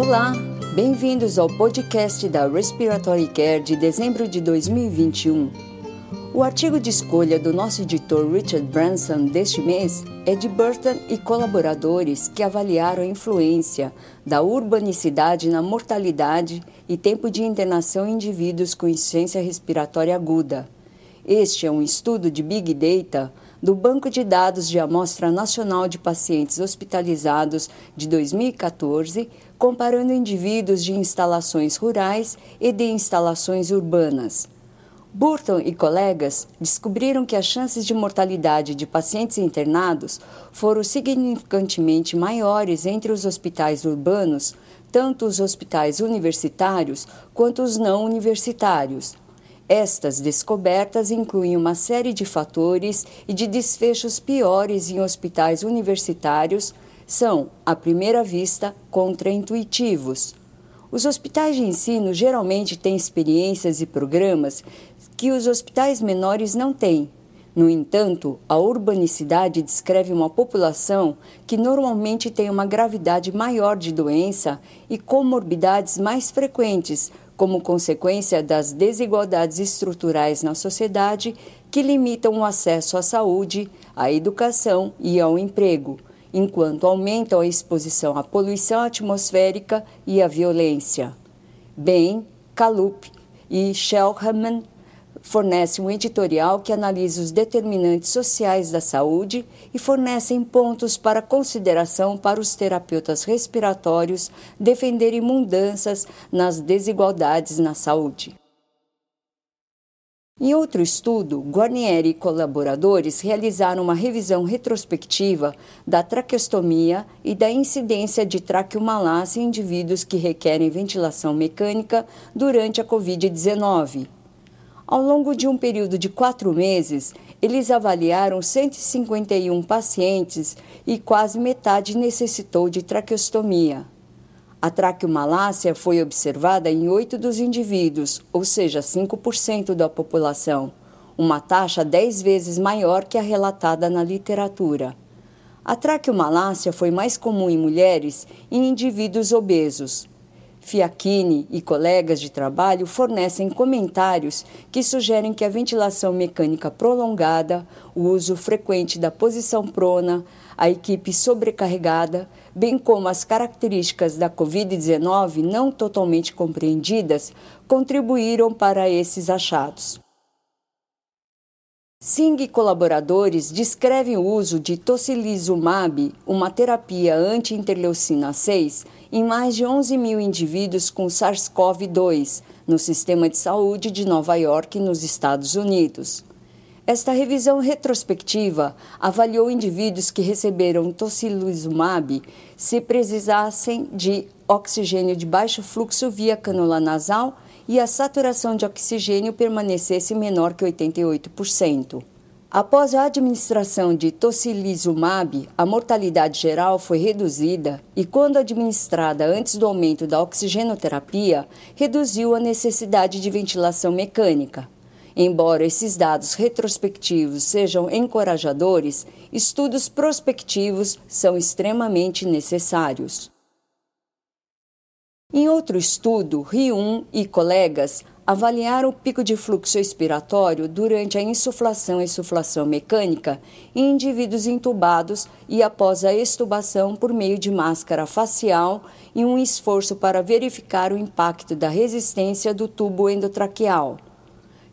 Olá, bem-vindos ao podcast da Respiratory Care de dezembro de 2021. O artigo de escolha do nosso editor Richard Branson deste mês é de Burton e colaboradores que avaliaram a influência da urbanicidade na mortalidade e tempo de internação em indivíduos com insuficiência respiratória aguda. Este é um estudo de Big Data do Banco de Dados de Amostra Nacional de Pacientes Hospitalizados de 2014 comparando indivíduos de instalações rurais e de instalações urbanas. Burton e colegas descobriram que as chances de mortalidade de pacientes internados foram significantemente maiores entre os hospitais urbanos, tanto os hospitais universitários quanto os não universitários. Estas descobertas incluem uma série de fatores e de desfechos piores em hospitais universitários são, à primeira vista, contraintuitivos. Os hospitais de ensino geralmente têm experiências e programas que os hospitais menores não têm. No entanto, a urbanicidade descreve uma população que normalmente tem uma gravidade maior de doença e comorbidades mais frequentes, como consequência das desigualdades estruturais na sociedade que limitam o acesso à saúde, à educação e ao emprego enquanto aumentam a exposição à poluição atmosférica e à violência. Bain, Kalup e Shellhaman fornecem um editorial que analisa os determinantes sociais da saúde e fornecem pontos para consideração para os terapeutas respiratórios defenderem mudanças nas desigualdades na saúde. Em outro estudo, Guarnieri e colaboradores realizaram uma revisão retrospectiva da traqueostomia e da incidência de traqueomalácia em indivíduos que requerem ventilação mecânica durante a Covid-19. Ao longo de um período de quatro meses, eles avaliaram 151 pacientes e quase metade necessitou de traqueostomia. A traqueomalácia foi observada em 8 dos indivíduos, ou seja, 5% da população, uma taxa 10 vezes maior que a relatada na literatura. A traqueomalácia foi mais comum em mulheres e em indivíduos obesos. Fiacchini e colegas de trabalho fornecem comentários que sugerem que a ventilação mecânica prolongada, o uso frequente da posição prona, a equipe sobrecarregada, bem como as características da Covid-19 não totalmente compreendidas, contribuíram para esses achados. Singh e colaboradores descrevem o uso de tocilizumab, uma terapia anti-interleucina 6, em mais de 11 mil indivíduos com SARS-CoV-2 no sistema de saúde de Nova York, nos Estados Unidos. Esta revisão retrospectiva avaliou indivíduos que receberam tocilizumab se precisassem de oxigênio de baixo fluxo via canula nasal e a saturação de oxigênio permanecesse menor que 88%. Após a administração de tocilizumab, a mortalidade geral foi reduzida e, quando administrada antes do aumento da oxigenoterapia, reduziu a necessidade de ventilação mecânica. Embora esses dados retrospectivos sejam encorajadores, estudos prospectivos são extremamente necessários. Em outro estudo, Ryun e colegas avaliaram o pico de fluxo expiratório durante a insuflação e suflação mecânica em indivíduos intubados e após a extubação por meio de máscara facial em um esforço para verificar o impacto da resistência do tubo endotraqueal.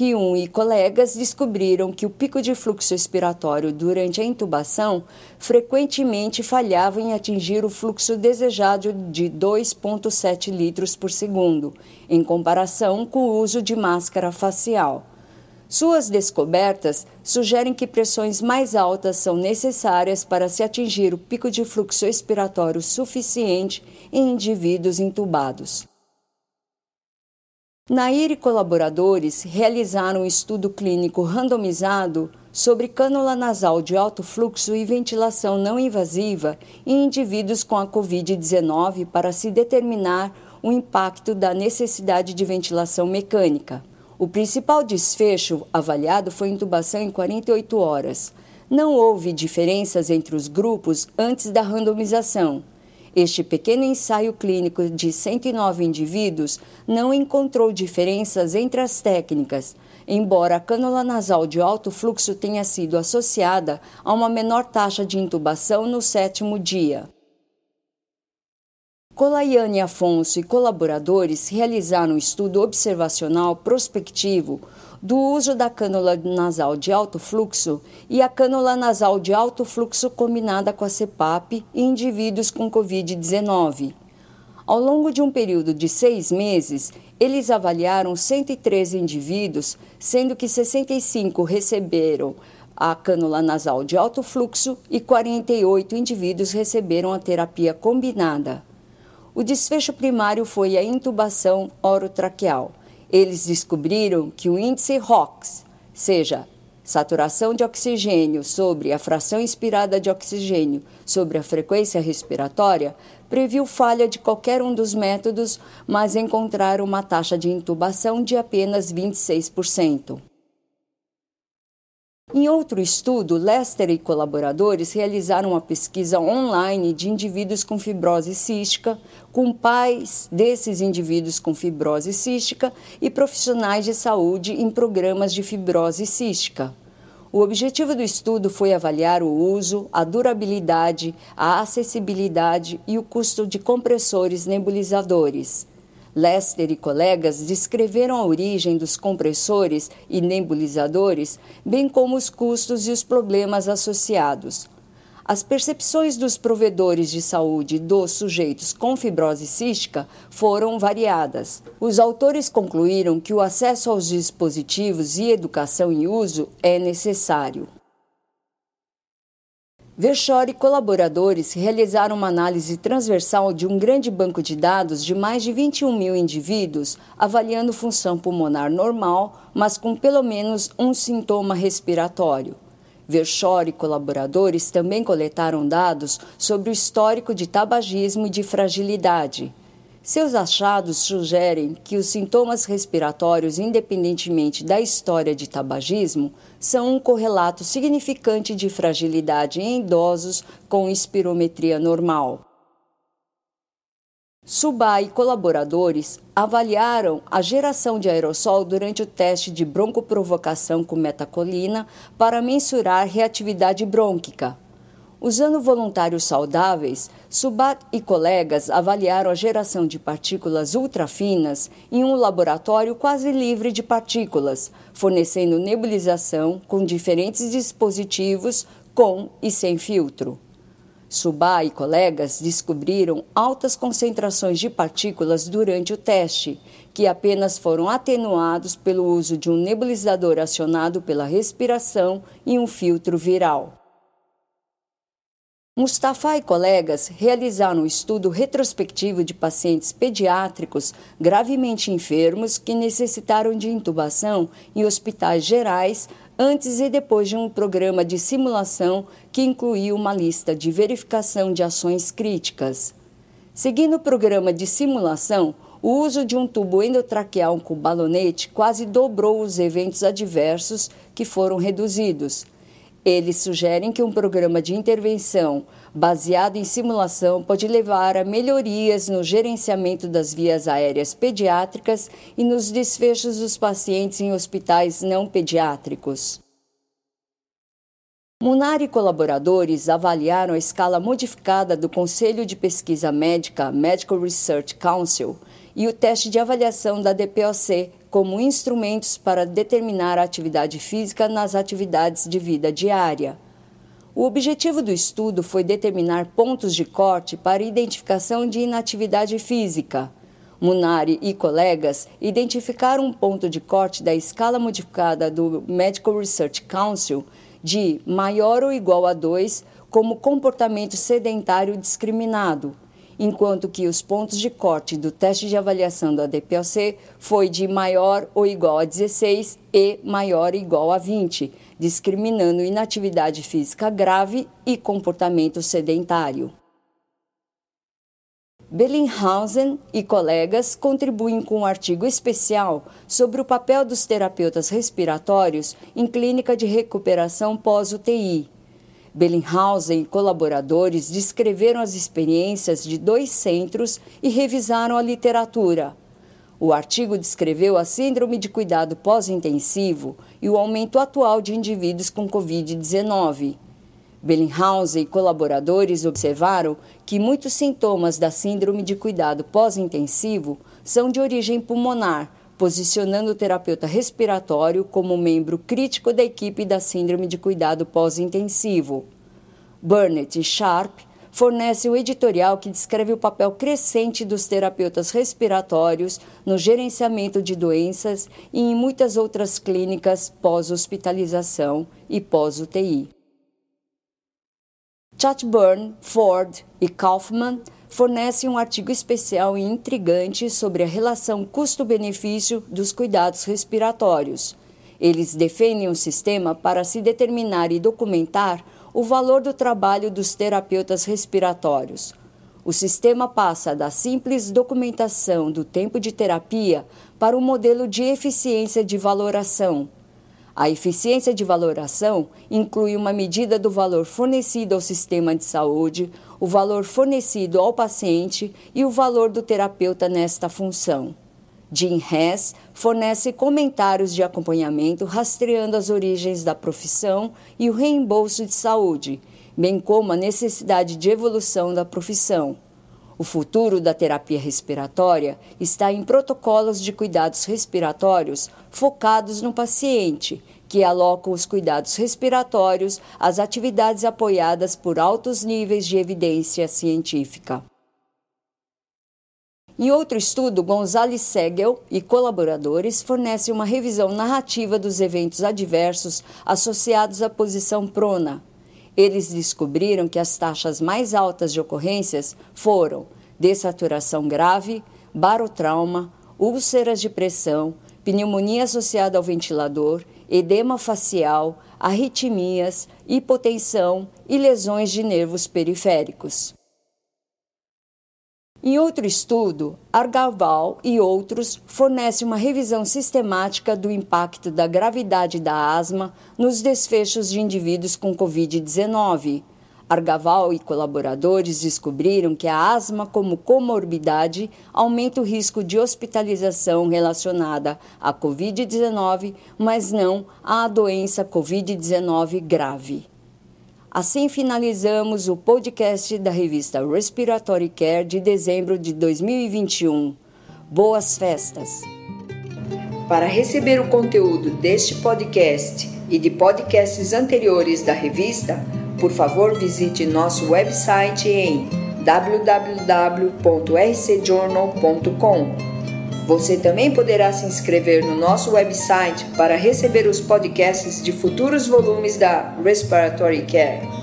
Ryun e colegas descobriram que o pico de fluxo expiratório durante a intubação frequentemente falhava em atingir o fluxo desejado de 2,7 litros por segundo, em comparação com o uso de máscara facial. Suas descobertas sugerem que pressões mais altas são necessárias para se atingir o pico de fluxo expiratório suficiente em indivíduos intubados. Nair e colaboradores realizaram um estudo clínico randomizado sobre cânula nasal de alto fluxo e ventilação não invasiva em indivíduos com a Covid-19 para se determinar o impacto da necessidade de ventilação mecânica. O principal desfecho avaliado foi intubação em 48 horas. Não houve diferenças entre os grupos antes da randomização. Este pequeno ensaio clínico de 109 indivíduos não encontrou diferenças entre as técnicas, embora a cânula nasal de alto fluxo tenha sido associada a uma menor taxa de intubação no sétimo dia. Colaiane Afonso e colaboradores realizaram um estudo observacional prospectivo do uso da cânula nasal de alto fluxo e a cânula nasal de alto fluxo combinada com a CPAP em indivíduos com Covid-19. Ao longo de um período de seis meses, eles avaliaram 113 indivíduos, sendo que 65 receberam a cânula nasal de alto fluxo e 48 indivíduos receberam a terapia combinada. O desfecho primário foi a intubação orotraqueal. Eles descobriram que o índice ROX, seja saturação de oxigênio sobre a fração inspirada de oxigênio sobre a frequência respiratória, previu falha de qualquer um dos métodos, mas encontraram uma taxa de intubação de apenas 26%. Em outro estudo, Lester e colaboradores realizaram uma pesquisa online de indivíduos com fibrose cística, com pais desses indivíduos com fibrose cística e profissionais de saúde em programas de fibrose cística. O objetivo do estudo foi avaliar o uso, a durabilidade, a acessibilidade e o custo de compressores nebulizadores. Lester e colegas descreveram a origem dos compressores e nebulizadores, bem como os custos e os problemas associados. As percepções dos provedores de saúde dos sujeitos com fibrose cística foram variadas. Os autores concluíram que o acesso aos dispositivos e educação em uso é necessário. Verschor e colaboradores realizaram uma análise transversal de um grande banco de dados de mais de 21 mil indivíduos, avaliando função pulmonar normal, mas com pelo menos um sintoma respiratório. Verschor e colaboradores também coletaram dados sobre o histórico de tabagismo e de fragilidade. Seus achados sugerem que os sintomas respiratórios, independentemente da história de tabagismo, são um correlato significante de fragilidade em idosos com espirometria normal. Subá e colaboradores avaliaram a geração de aerossol durante o teste de broncoprovocação com metacolina para mensurar reatividade brônquica. Usando voluntários saudáveis, Subat e colegas avaliaram a geração de partículas ultrafinas em um laboratório quase livre de partículas, fornecendo nebulização com diferentes dispositivos com e sem filtro. Subá e colegas descobriram altas concentrações de partículas durante o teste, que apenas foram atenuados pelo uso de um nebulizador acionado pela respiração e um filtro viral. Mustafa e colegas realizaram um estudo retrospectivo de pacientes pediátricos gravemente enfermos que necessitaram de intubação em hospitais gerais antes e depois de um programa de simulação que incluía uma lista de verificação de ações críticas. Seguindo o programa de simulação, o uso de um tubo endotraqueal com balonete quase dobrou os eventos adversos, que foram reduzidos. Eles sugerem que um programa de intervenção baseado em simulação pode levar a melhorias no gerenciamento das vias aéreas pediátricas e nos desfechos dos pacientes em hospitais não pediátricos. Munar e colaboradores avaliaram a escala modificada do Conselho de Pesquisa Médica Medical Research Council e o teste de avaliação da DPOC como instrumentos para determinar a atividade física nas atividades de vida diária. O objetivo do estudo foi determinar pontos de corte para identificação de inatividade física. Munari e colegas identificaram um ponto de corte da escala modificada do Medical Research Council de maior ou igual a 2 como comportamento sedentário discriminado enquanto que os pontos de corte do teste de avaliação da DPOC foi de maior ou igual a 16 e maior ou igual a 20, discriminando inatividade física grave e comportamento sedentário. Bellinghausen e colegas contribuem com um artigo especial sobre o papel dos terapeutas respiratórios em clínica de recuperação pós-UTI Bellinghausen e colaboradores descreveram as experiências de dois centros e revisaram a literatura. O artigo descreveu a síndrome de cuidado pós-intensivo e o aumento atual de indivíduos com Covid-19. Bellinghausen e colaboradores observaram que muitos sintomas da síndrome de cuidado pós-intensivo são de origem pulmonar, posicionando o terapeuta respiratório como membro crítico da equipe da Síndrome de Cuidado Pós-Intensivo. Burnett e Sharp fornecem o editorial que descreve o papel crescente dos terapeutas respiratórios no gerenciamento de doenças e em muitas outras clínicas pós-hospitalização e pós-UTI. Chatburn, Ford e Kaufman fornece um artigo especial e intrigante sobre a relação custo-benefício dos cuidados respiratórios. Eles defendem um sistema para se determinar e documentar o valor do trabalho dos terapeutas respiratórios. O sistema passa da simples documentação do tempo de terapia para um modelo de eficiência de valoração, a eficiência de valoração inclui uma medida do valor fornecido ao sistema de saúde, o valor fornecido ao paciente e o valor do terapeuta nesta função. Jim Hess fornece comentários de acompanhamento rastreando as origens da profissão e o reembolso de saúde, bem como a necessidade de evolução da profissão. O futuro da terapia respiratória está em protocolos de cuidados respiratórios focados no paciente, que alocam os cuidados respiratórios às atividades apoiadas por altos níveis de evidência científica. Em outro estudo, Gonzalez Segel e colaboradores fornecem uma revisão narrativa dos eventos adversos associados à posição prona, eles descobriram que as taxas mais altas de ocorrências foram dessaturação grave, barotrauma, úlceras de pressão, pneumonia associada ao ventilador, edema facial, arritmias, hipotensão e lesões de nervos periféricos. Em outro estudo, Argaval e outros fornecem uma revisão sistemática do impacto da gravidade da asma nos desfechos de indivíduos com Covid-19. Argaval e colaboradores descobriram que a asma, como comorbidade, aumenta o risco de hospitalização relacionada à Covid-19, mas não à doença Covid-19 grave. Assim finalizamos o podcast da revista Respiratory Care de dezembro de 2021. Boas festas! Para receber o conteúdo deste podcast e de podcasts anteriores da revista, por favor visite nosso website em www.rcjournal.com. Você também poderá se inscrever no nosso website para receber os podcasts de futuros volumes da Respiratory Care.